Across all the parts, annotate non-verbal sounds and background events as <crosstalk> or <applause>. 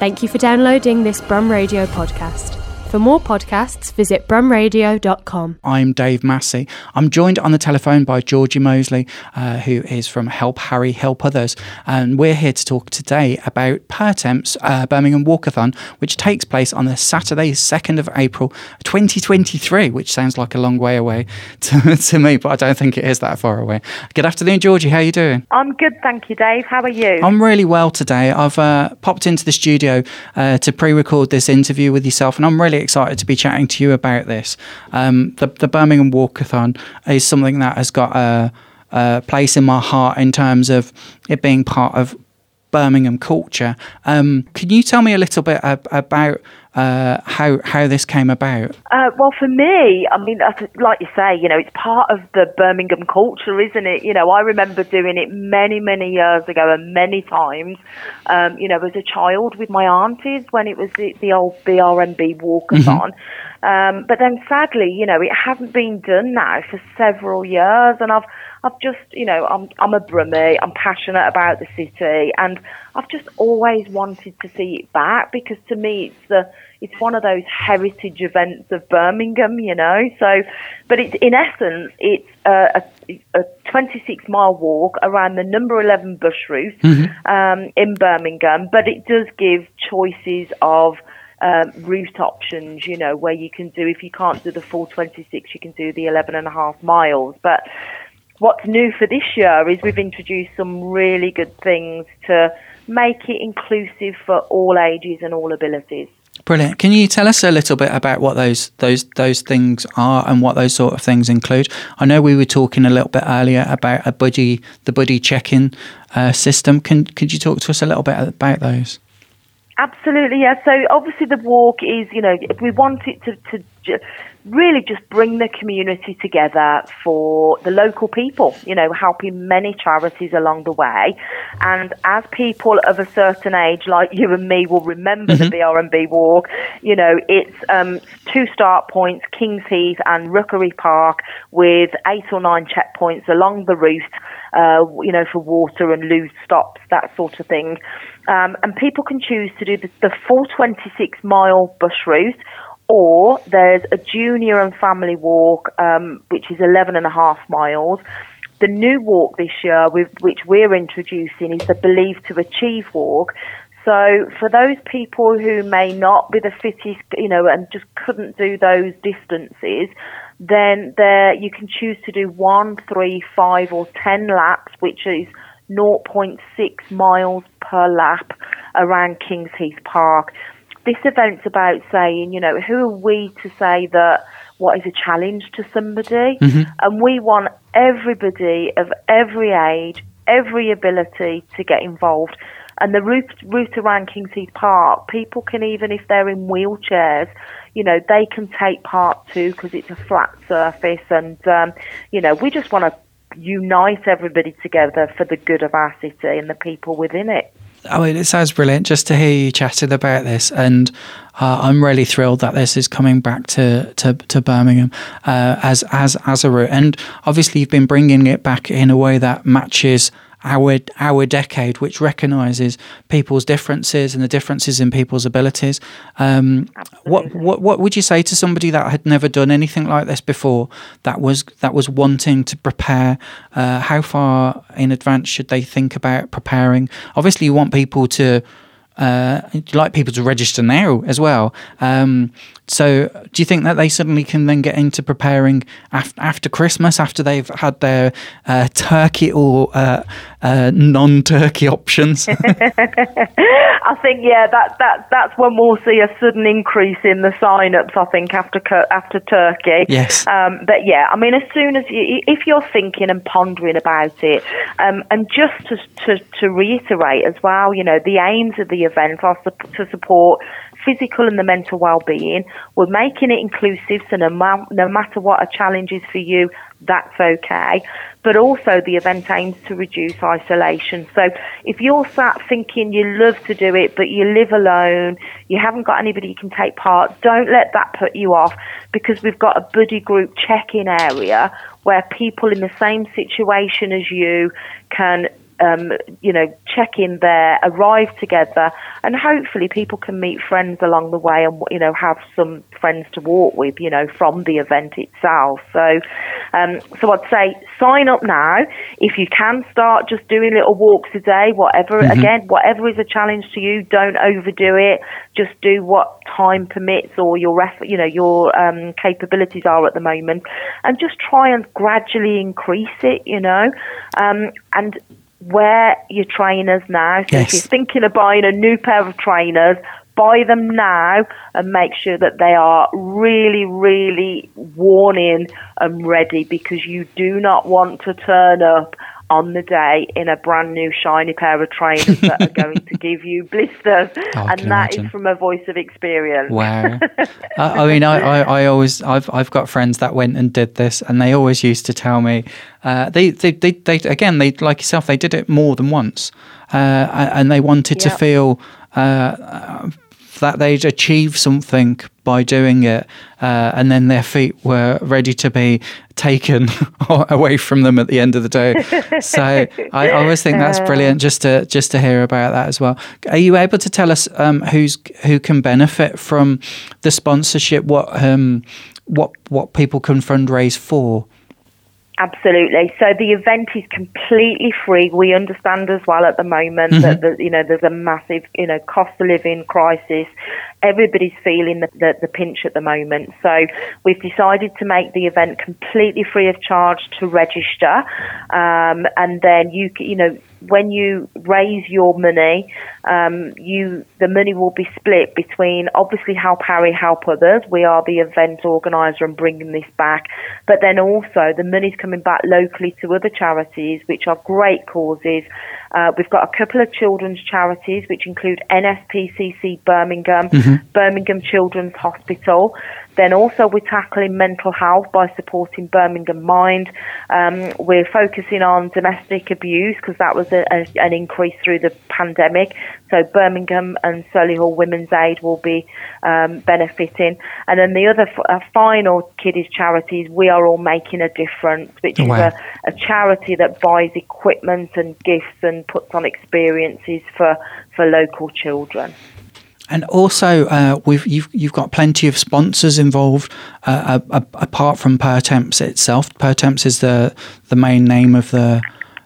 Thank you for downloading this Brum Radio podcast. For more podcasts, visit brumradio.com. I'm Dave Massey. I'm joined on the telephone by Georgie Mosley, uh, who is from Help Harry Help Others. And we're here to talk today about Pertemps uh, Birmingham Walkathon, which takes place on the Saturday, 2nd of April 2023, which sounds like a long way away <laughs> to, to me, but I don't think it is that far away. Good afternoon, Georgie. How are you doing? I'm good, thank you, Dave. How are you? I'm really well today. I've uh, popped into the studio uh, to pre record this interview with yourself, and I'm really excited to be chatting to you about this. Um, the, the Birmingham Walkathon is something that has got a, a, place in my heart in terms of it being part of Birmingham culture. Um, can you tell me a little bit ab- about uh, how how this came about? Uh, well, for me, I mean, like you say, you know, it's part of the Birmingham culture, isn't it? You know, I remember doing it many, many years ago and many times. Um, you know, as a child with my aunties when it was the, the old BRMB walkathon. Mm-hmm. Um, but then, sadly, you know, it hasn't been done now for several years, and I've I've just, you know, I'm I'm a Brummie. I'm passionate about the city, and I've just always wanted to see it back because to me, it's the it's one of those heritage events of Birmingham, you know. So, but it's in essence, it's a, a, a 26 mile walk around the number 11 bush route mm-hmm. um, in Birmingham, but it does give choices of um, route options, you know, where you can do, if you can't do the full 26, you can do the 11 and a half miles. But what's new for this year is we've introduced some really good things to make it inclusive for all ages and all abilities. Brilliant. Can you tell us a little bit about what those those those things are and what those sort of things include? I know we were talking a little bit earlier about a buddy the buddy check-in uh, system. Can could you talk to us a little bit about those? Absolutely, yeah. So obviously the walk is, you know, we want it to, to really just bring the community together for the local people, you know, helping many charities along the way. And as people of a certain age, like you and me, will remember mm-hmm. the BRMB walk, you know, it's um, two start points, Kings Heath and Rookery Park, with eight or nine checkpoints along the route, uh, you know, for water and loo stops, that sort of thing. Um, and people can choose to do the, the full 26 mile bush route or there's a junior and family walk, um, which is 11 and a half miles. The new walk this year, which we're introducing, is the Believe to Achieve walk. So for those people who may not be the fittest, you know, and just couldn't do those distances, then there you can choose to do one, three, five, or ten laps, which is 0.6 miles per lap around Kings Heath Park this event's about saying, you know, who are we to say that what is a challenge to somebody? Mm-hmm. And we want everybody of every age, every ability to get involved. And the route, route around Kings Heath Park, people can even, if they're in wheelchairs, you know, they can take part too because it's a flat surface. And, um, you know, we just want to unite everybody together for the good of our city and the people within it. I mean, it sounds brilliant just to hear you chatting about this, and uh, I'm really thrilled that this is coming back to to, to Birmingham uh, as as as a route. And obviously, you've been bringing it back in a way that matches our our decade, which recognises people's differences and the differences in people's abilities. Um, what what what would you say to somebody that had never done anything like this before, that was that was wanting to prepare? Uh, how far in advance should they think about preparing? Obviously, you want people to uh, like people to register now as well. Um, so, do you think that they suddenly can then get into preparing af- after Christmas, after they've had their uh, turkey or uh, uh non-turkey options? <laughs> I think yeah, that that that's when we'll see a sudden increase in the sign-ups. I think after after turkey. Yes. Um, but yeah, I mean, as soon as you, if you're thinking and pondering about it, um, and just to, to to reiterate as well, you know, the aims of the event are to support physical and the mental well-being. We're making it inclusive, so no, ma- no matter what a challenge is for you, that's okay. But also the event aims to reduce isolation. So if you're sat thinking you love to do it, but you live alone, you haven't got anybody you can take part, don't let that put you off because we've got a buddy group check-in area where people in the same situation as you can um, you know, check in there, arrive together, and hopefully people can meet friends along the way and, you know, have some friends to walk with, you know, from the event itself. So, um, so I'd say sign up now. If you can start just doing little walks a day, whatever, mm-hmm. again, whatever is a challenge to you, don't overdo it. Just do what time permits or your, ref- you know, your um, capabilities are at the moment and just try and gradually increase it, you know. Um, and wear your trainers now. So yes. if you're thinking of buying a new pair of trainers, buy them now and make sure that they are really, really worn in and ready because you do not want to turn up on the day in a brand new shiny pair of trainers that are going to give you <laughs> blisters, oh, and that imagine. is from a voice of experience. Wow! <laughs> I, I, mean, I, I, I, always I've I've got friends that went and did this, and they always used to tell me uh, they, they, they they again they like yourself they did it more than once, uh, and they wanted yep. to feel. Uh, that they'd achieved something by doing it, uh, and then their feet were ready to be taken <laughs> away from them at the end of the day. <laughs> So I always think that's brilliant just to just to hear about that as well. Are you able to tell us um, who's who can benefit from the sponsorship? What um, what what people can fundraise for? Absolutely. So the event is completely free. We understand as well at the moment mm-hmm. that the, you know there's a massive you know cost of living crisis. Everybody's feeling the, the, the pinch at the moment. So we've decided to make the event completely free of charge to register, um, and then you you know when you raise your money, um, you the money will be split between obviously Help Harry, Help Others. We are the event organizer and bringing this back, but then also the money's coming back locally to other charities, which are great causes. Uh, we've got a couple of children's charities, which include NSPCC Birmingham, mm-hmm. Birmingham Children's Hospital. Then also we're tackling mental health by supporting Birmingham Mind. Um, we're focusing on domestic abuse because that was a, a, an increase through the pandemic. So Birmingham and Solihull Women's Aid will be um, benefiting. And then the other f- final kiddies charities, we are all making a difference, which wow. is a, a charity that buys equipment and gifts and puts on experiences for, for local children. And also, uh, you've you've got plenty of sponsors involved uh, apart from Pertemps itself. Pertemps is the the main name of the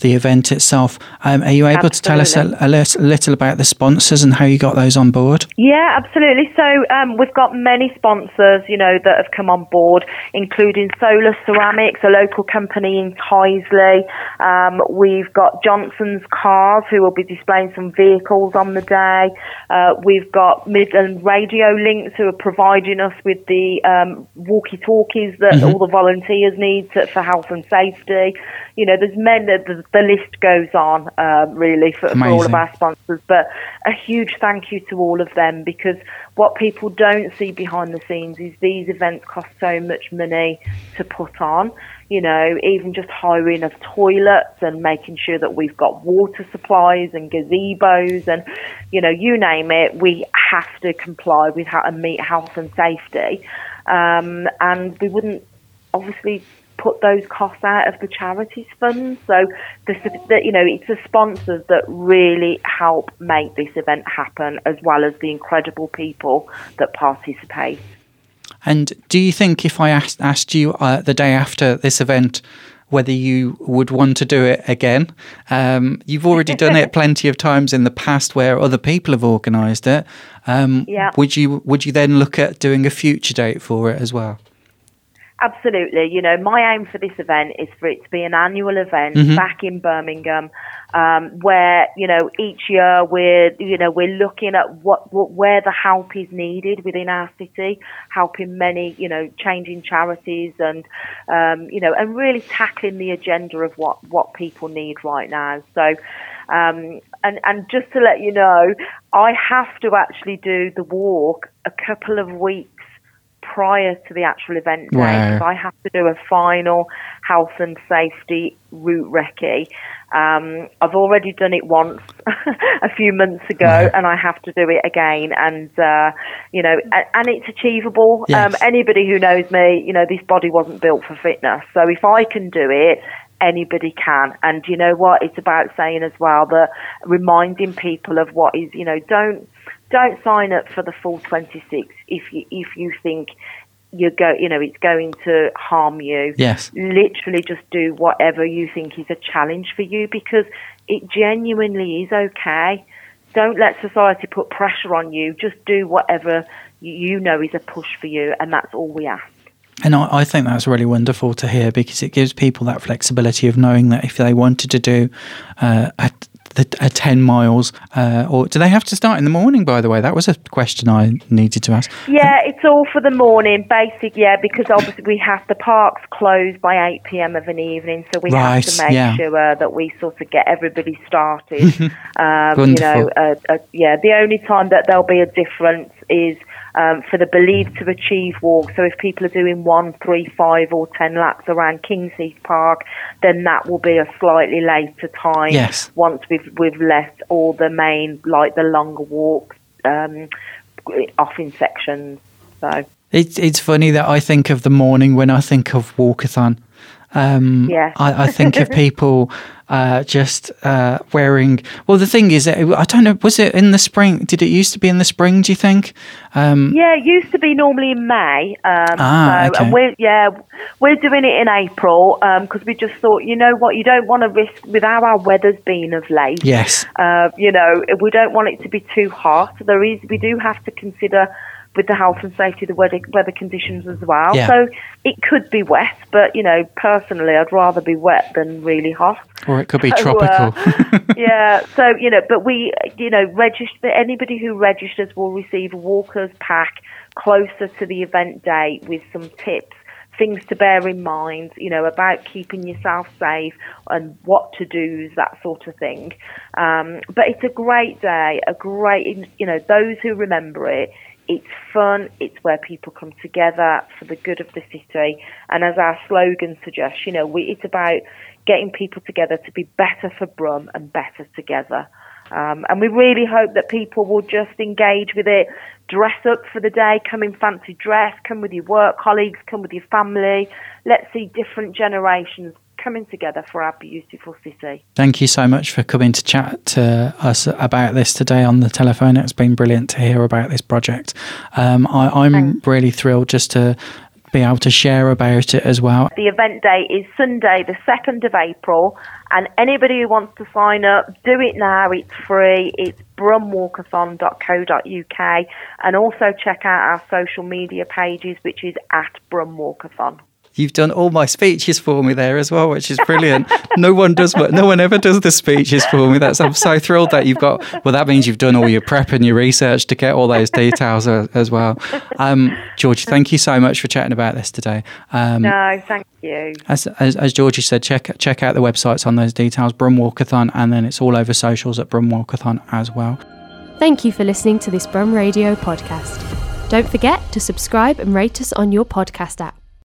the event itself. Um, are you able absolutely. to tell us a, a, little about the sponsors and how you got those on board? Yeah, absolutely. So um, we've got many sponsors, you know, that have come on board, including Solar Ceramics, a local company in Tyseley. Um, we've got Johnson's Cars, who will be displaying some vehicles on the day. Uh, we've got Midland Radio Links, who are providing us with the um, walkie-talkies that mm-hmm. all the volunteers need to, for health and safety. You know, there's men that the list goes on, um, really, for, for, all of our sponsors. But a huge thank you to all of them because what people don't see behind the scenes is these events cost so much money to put on. You know, even just hiring of toilets and making sure that we've got water supplies and gazebos and, you know, you name it, we have to comply with how and meet health and safety. Um, and we wouldn't obviously put those costs out of the charities fund. So the, the, you know it's the sponsors that really help make this event happen, as well as the incredible people that participate. And do you think if I asked, asked you uh, the day after this event whether you would want to do it again? Um, you've already done it <laughs> plenty of times in the past where other people have organised it. Um, yeah. Would you would you then look at doing a future date for it as well? Absolutely. You know, my aim for this event is for it to be an annual event mm-hmm. back in Birmingham, um, where you know each year we're you know we're looking at what, what where the help is needed within our city, helping many you know changing charities and um, you know and really tackling the agenda of what what people need right now. So. Um, and, and just to let you know, I have to actually do the walk a couple of weeks prior to the actual event day wow. I have to do a final health and safety route recce. Um, I've already done it once <laughs> a few months ago, and I have to do it again. And uh, you know, and, and it's achievable. Yes. Um, anybody who knows me, you know, this body wasn't built for fitness. So if I can do it, anybody can. And you know what? It's about saying as well that reminding people of what is, you know, don't don't sign up for the full 26 if you if you think you go you know it's going to harm you. Yes. Literally just do whatever you think is a challenge for you because it genuinely is okay. Don't let society put pressure on you. Just do whatever you know is a push for you and that's all we ask. And I, I, think that's really wonderful to hear because it gives people that flexibility of knowing that if they wanted to do uh, a, the, a 10 miles, uh, or do they have to start in the morning, by the way? That was a question I needed to ask. Yeah, it's all for the morning, basic, yeah, because obviously we have the parks closed by 8 pm of an evening, so we right, have to make yeah. sure that we sort of get everybody started. <laughs> um, you know, uh, uh, yeah, the only time that there'll be a difference is um, for the believed to achieve walk. So if people are doing one, three, five, or ten laps around Kings Heath Park, then that will be a slightly later time. Yes. Once we've we've left all the main, like the longer walks, um, off in sections. So. It's it's funny that I think of the morning when I think of walkathon. Um, yeah. I, I, think of <laughs> people uh, just uh, wearing. Well, the thing is, I don't know. Was it in the spring? Did it used to be in the spring? Do you think? Um, yeah, it used to be normally in May. Um, ah, so, okay. And we're yeah, we're doing it in April because um, we just thought, you know what, you don't want to risk with how our weather's been of late. Yes. Uh, you know, we don't want it to be too hot. There is, we do have to consider with the health and safety, the weather, weather conditions as well. Yeah. So it could be wet, but you know, personally, I'd rather be wet than really hot. Or it could be <laughs> so, tropical. Uh, <laughs> yeah. So you know, but we, you know, register anybody who registers will receive a walker's pack closer to the event date with some tips things to bear in mind, you know, about keeping yourself safe and what to do, that sort of thing. Um, but it's a great day, a great, you know, those who remember it, it's fun, it's where people come together for the good of the city. And as our slogan suggests, you know, we, it's about getting people together to be better for Brum and better together. Um, and we really hope that people will just engage with it, dress up for the day, come in fancy dress, come with your work colleagues, come with your family. Let's see different generations coming together for our beautiful city. Thank you so much for coming to chat to us about this today on the telephone. It's been brilliant to hear about this project. Um, I, am really thrilled just to be able to share about it as well. The event day is Sunday, the 2nd of April, and anybody who wants to sign up, do it now. It's free. It's brumwalkathon.co.uk, and also check out our social media pages, which is at brumwalkathon. You've done all my speeches for me there as well, which is brilliant. no one does, no one ever does the speeches for me. That's I'm so thrilled that you've got. Well, that means you've done all your prep and your research to get all those details as well. Um, Georgie, thank you so much for chatting about this today. Um, no, thank you. As, as, as, Georgie said, check check out the websites on those details, Brum Walkathon, and then it's all over socials at Brum Walkathon as well. Thank you for listening to this Brum Radio podcast. Don't forget to subscribe and rate us on your podcast app.